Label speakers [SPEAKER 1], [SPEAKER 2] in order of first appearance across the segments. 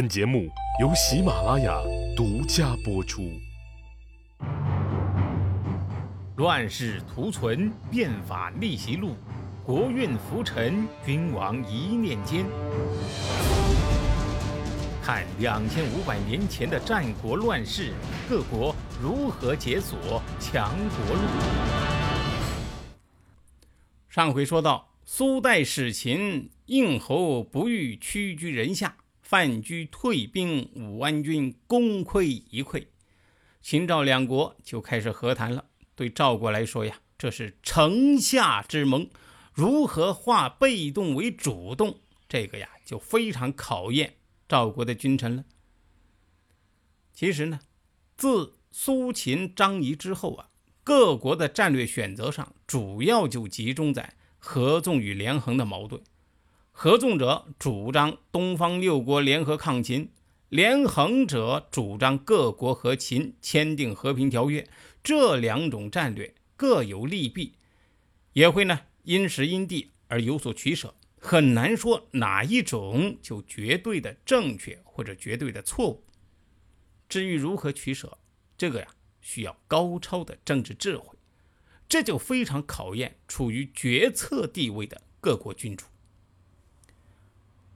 [SPEAKER 1] 本节目由喜马拉雅独家播出。
[SPEAKER 2] 乱世图存，变法逆袭录，国运浮沉，君王一念间。看两千五百年前的战国乱世，各国如何解锁强国路。上回说到，苏代使秦应侯不欲屈居人下。范雎退兵，武安军功亏一篑，秦赵两国就开始和谈了。对赵国来说呀，这是城下之盟，如何化被动为主动？这个呀，就非常考验赵国的君臣了。其实呢，自苏秦张仪之后啊，各国的战略选择上，主要就集中在合纵与连横的矛盾。合纵者主张东方六国联合抗秦，连横者主张各国和秦签订和平条约。这两种战略各有利弊，也会呢因时因地而有所取舍，很难说哪一种就绝对的正确或者绝对的错误。至于如何取舍，这个呀需要高超的政治智慧，这就非常考验处于决策地位的各国君主。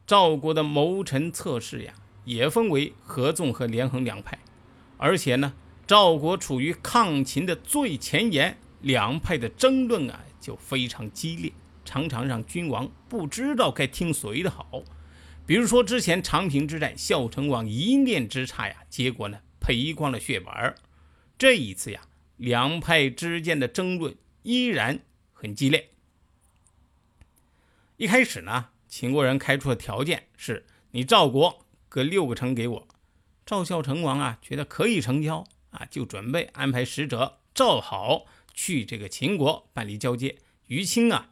[SPEAKER 2] 赵国的谋臣策士呀，也分为合纵和连横两派，而且呢，赵国处于抗秦的最前沿，两派的争论啊就非常激烈，常常让君王不知道该听谁的好。比如说之前长平之战，孝成王一念之差呀，结果呢赔光了血本。这一次呀，两派之间的争论依然很激烈。一开始呢。秦国人开出的条件是：你赵国割六个城给我。赵孝成王啊，觉得可以成交啊，就准备安排使者赵好去这个秦国办理交接。于青啊，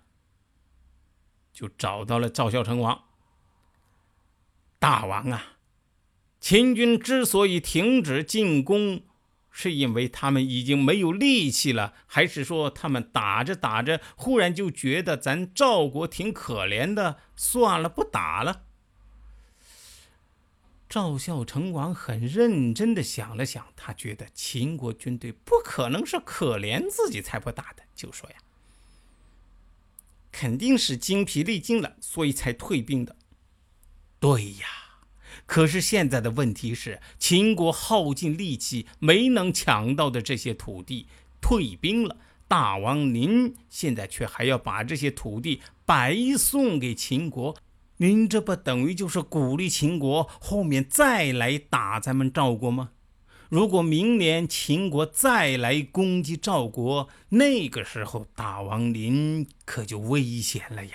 [SPEAKER 2] 就找到了赵孝成王。大王啊，秦军之所以停止进攻。是因为他们已经没有力气了，还是说他们打着打着，忽然就觉得咱赵国挺可怜的，算了，不打了？赵孝成王很认真的想了想，他觉得秦国军队不可能是可怜自己才不打的，就说呀，肯定是精疲力尽了，所以才退兵的。对呀。可是现在的问题是，秦国耗尽力气没能抢到的这些土地退兵了，大王您现在却还要把这些土地白送给秦国，您这不等于就是鼓励秦国后面再来打咱们赵国吗？如果明年秦国再来攻击赵国，那个时候大王您可就危险了呀！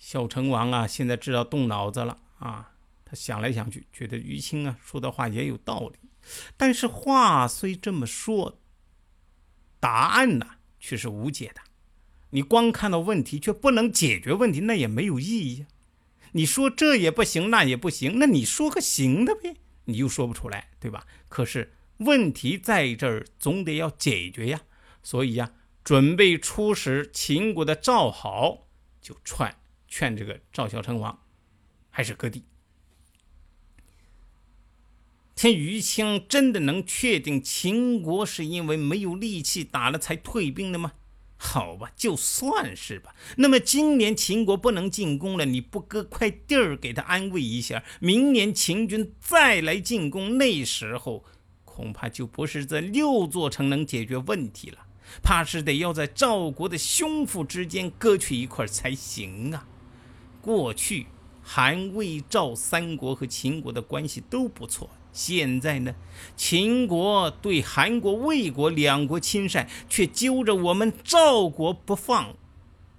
[SPEAKER 2] 小成王啊，现在知道动脑子了啊！他想来想去，觉得于青啊说的话也有道理。但是话虽这么说，答案呢却是无解的。你光看到问题却不能解决问题，那也没有意义。你说这也不行，那也不行，那你说个行的呗，你又说不出来，对吧？可是问题在这儿，总得要解决呀。所以呀，准备出使秦国的赵豪就串。劝这个赵孝成王，还是割地。听于青真的能确定秦国是因为没有力气打了才退兵的吗？好吧，就算是吧。那么今年秦国不能进攻了，你不割块地儿给他安慰一下？明年秦军再来进攻，那时候恐怕就不是这六座城能解决问题了，怕是得要在赵国的胸腹之间割去一块才行啊！过去韩魏赵三国和秦国的关系都不错，现在呢，秦国对韩国、魏国两国亲善，却揪着我们赵国不放，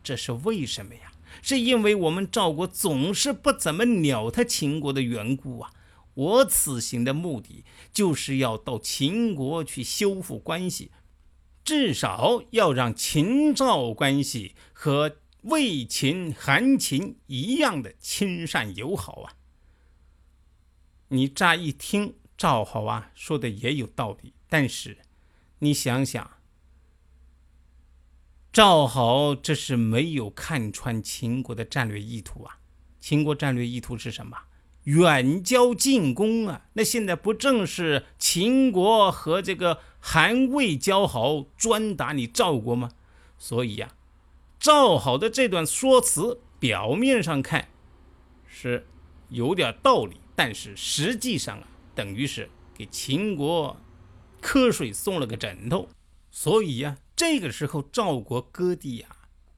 [SPEAKER 2] 这是为什么呀？是因为我们赵国总是不怎么鸟他秦国的缘故啊！我此行的目的就是要到秦国去修复关系，至少要让秦赵关系和。魏秦、韩秦一样的亲善友好啊！你乍一听赵好啊说的也有道理，但是你想想，赵好这是没有看穿秦国的战略意图啊！秦国战略意图是什么？远交近攻啊！那现在不正是秦国和这个韩魏交好，专打你赵国吗？所以呀，赵好的这段说辞，表面上看是有点道理，但是实际上啊，等于是给秦国瞌睡送了个枕头。所以呀，这个时候赵国割地呀，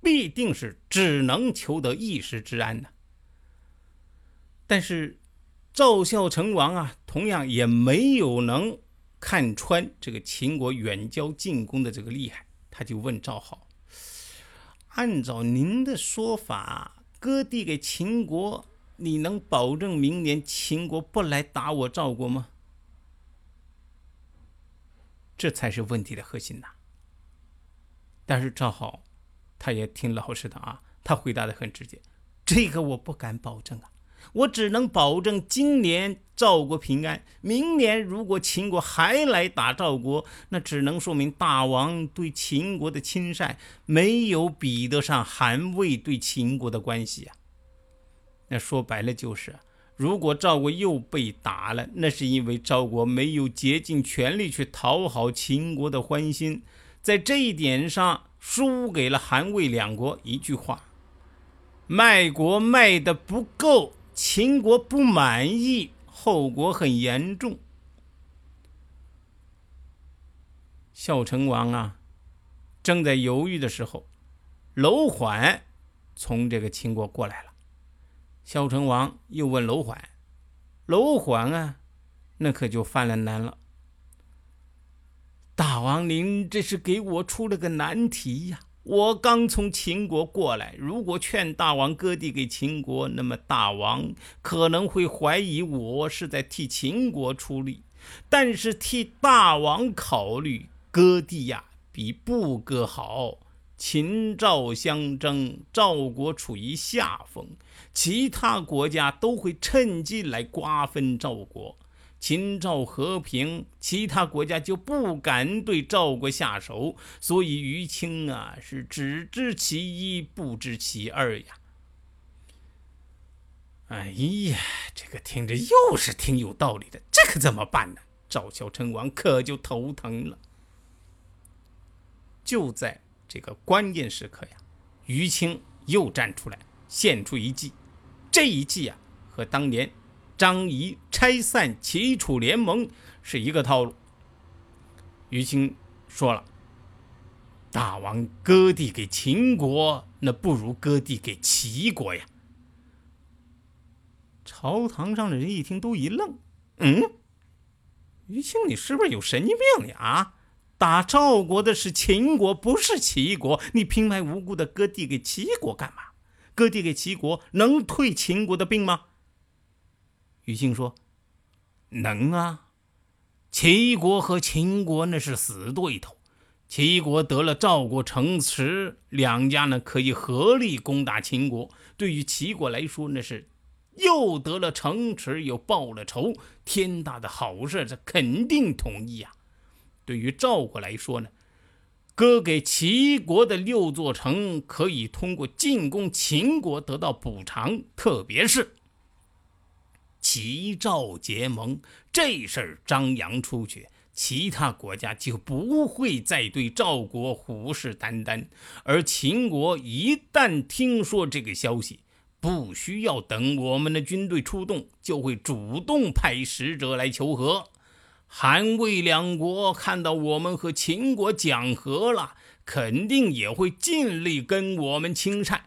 [SPEAKER 2] 必定是只能求得一时之安呐。但是，赵孝成王啊，同样也没有能看穿这个秦国远交近攻的这个厉害，他就问赵好：“按照您的说法，割地给秦国，你能保证明年秦国不来打我赵国吗？”这才是问题的核心呐。但是赵浩，他也挺老实的啊，他回答的很直接：“这个我不敢保证啊。”我只能保证今年赵国平安。明年如果秦国还来打赵国，那只能说明大王对秦国的亲善没有比得上韩魏对秦国的关系啊。那说白了就是，如果赵国又被打了，那是因为赵国没有竭尽全力去讨好秦国的欢心，在这一点上输给了韩魏两国。一句话，卖国卖的不够。秦国不满意，后果很严重。孝成王啊，正在犹豫的时候，楼缓从这个秦国过来了。孝成王又问楼缓：“楼缓啊，那可就犯了难了。大王，您这是给我出了个难题呀！”我刚从秦国过来，如果劝大王割地给秦国，那么大王可能会怀疑我是在替秦国出力。但是替大王考虑，割地呀比不割好。秦赵相争，赵国处于下风，其他国家都会趁机来瓜分赵国。秦赵和平，其他国家就不敢对赵国下手，所以于青啊是只知其一，不知其二呀。哎呀，这个听着又是挺有道理的，这可怎么办呢？赵孝成王可就头疼了。就在这个关键时刻呀，于青又站出来，献出一计。这一计啊，和当年。张仪拆散齐楚联盟是一个套路。于青说了：“大王割地给秦国，那不如割地给齐国呀。”朝堂上的人一听都一愣：“嗯，于青，你是不是有神经病呀？啊，打赵国的是秦国，不是齐国，你平白无故的割地给齐国干嘛？割地给齐国能退秦国的兵吗？”于青说：“能啊，齐国和秦国那是死对头。齐国得了赵国城池，两家呢可以合力攻打秦国。对于齐国来说，那是又得了城池，又报了仇，天大的好事，这肯定同意啊。对于赵国来说呢，割给齐国的六座城，可以通过进攻秦国得到补偿，特别是。”齐赵结盟这事儿张扬出去，其他国家就不会再对赵国虎视眈眈。而秦国一旦听说这个消息，不需要等我们的军队出动，就会主动派使者来求和。韩魏两国看到我们和秦国讲和了，肯定也会尽力跟我们亲善。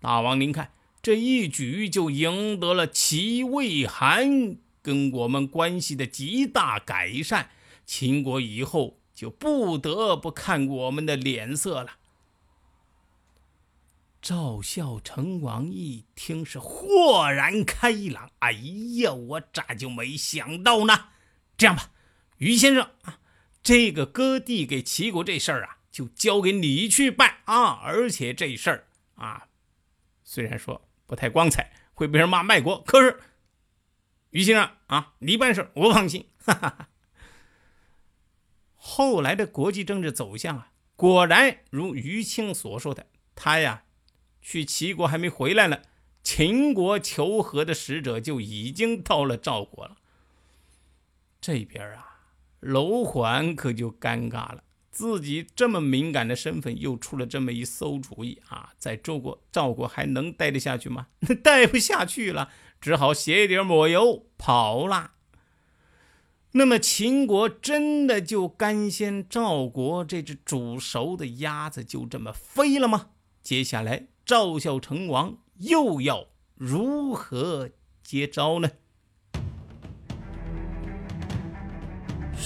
[SPEAKER 2] 大王，您看。这一举就赢得了齐、魏、韩跟我们关系的极大改善，秦国以后就不得不看我们的脸色了。赵孝成王一听是豁然开朗，哎呀，我咋就没想到呢？这样吧，于先生啊，这个割地给齐国这事儿啊，就交给你去办啊，而且这事儿啊，虽然说。不太光彩，会被人骂卖国。可是，于先生啊，你办事我放心。哈哈哈。后来的国际政治走向啊，果然如于青所说的，他呀去齐国还没回来呢，秦国求和的使者就已经到了赵国了。这边啊，楼缓可就尴尬了，自己这么敏感的身份又出了这么一馊主意啊，在周国、赵国还能待得下去吗？待不下去了，只好写一点抹油跑了。那么秦国真的就甘心赵国这只煮熟的鸭子就这么飞了吗？接下来赵孝成王又要如何接招呢？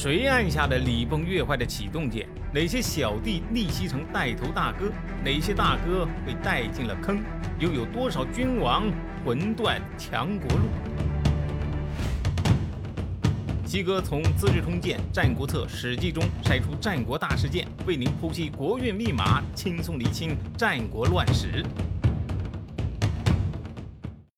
[SPEAKER 2] 谁按下了礼崩乐坏的启动键？哪些小弟逆袭成带头大哥？哪些大哥被带进了坑？又有多少君王魂断强国路？西哥从《资治通鉴》《战国策》《史记》中筛出战国大事件，为您剖析国运密码，轻松理清战国乱史。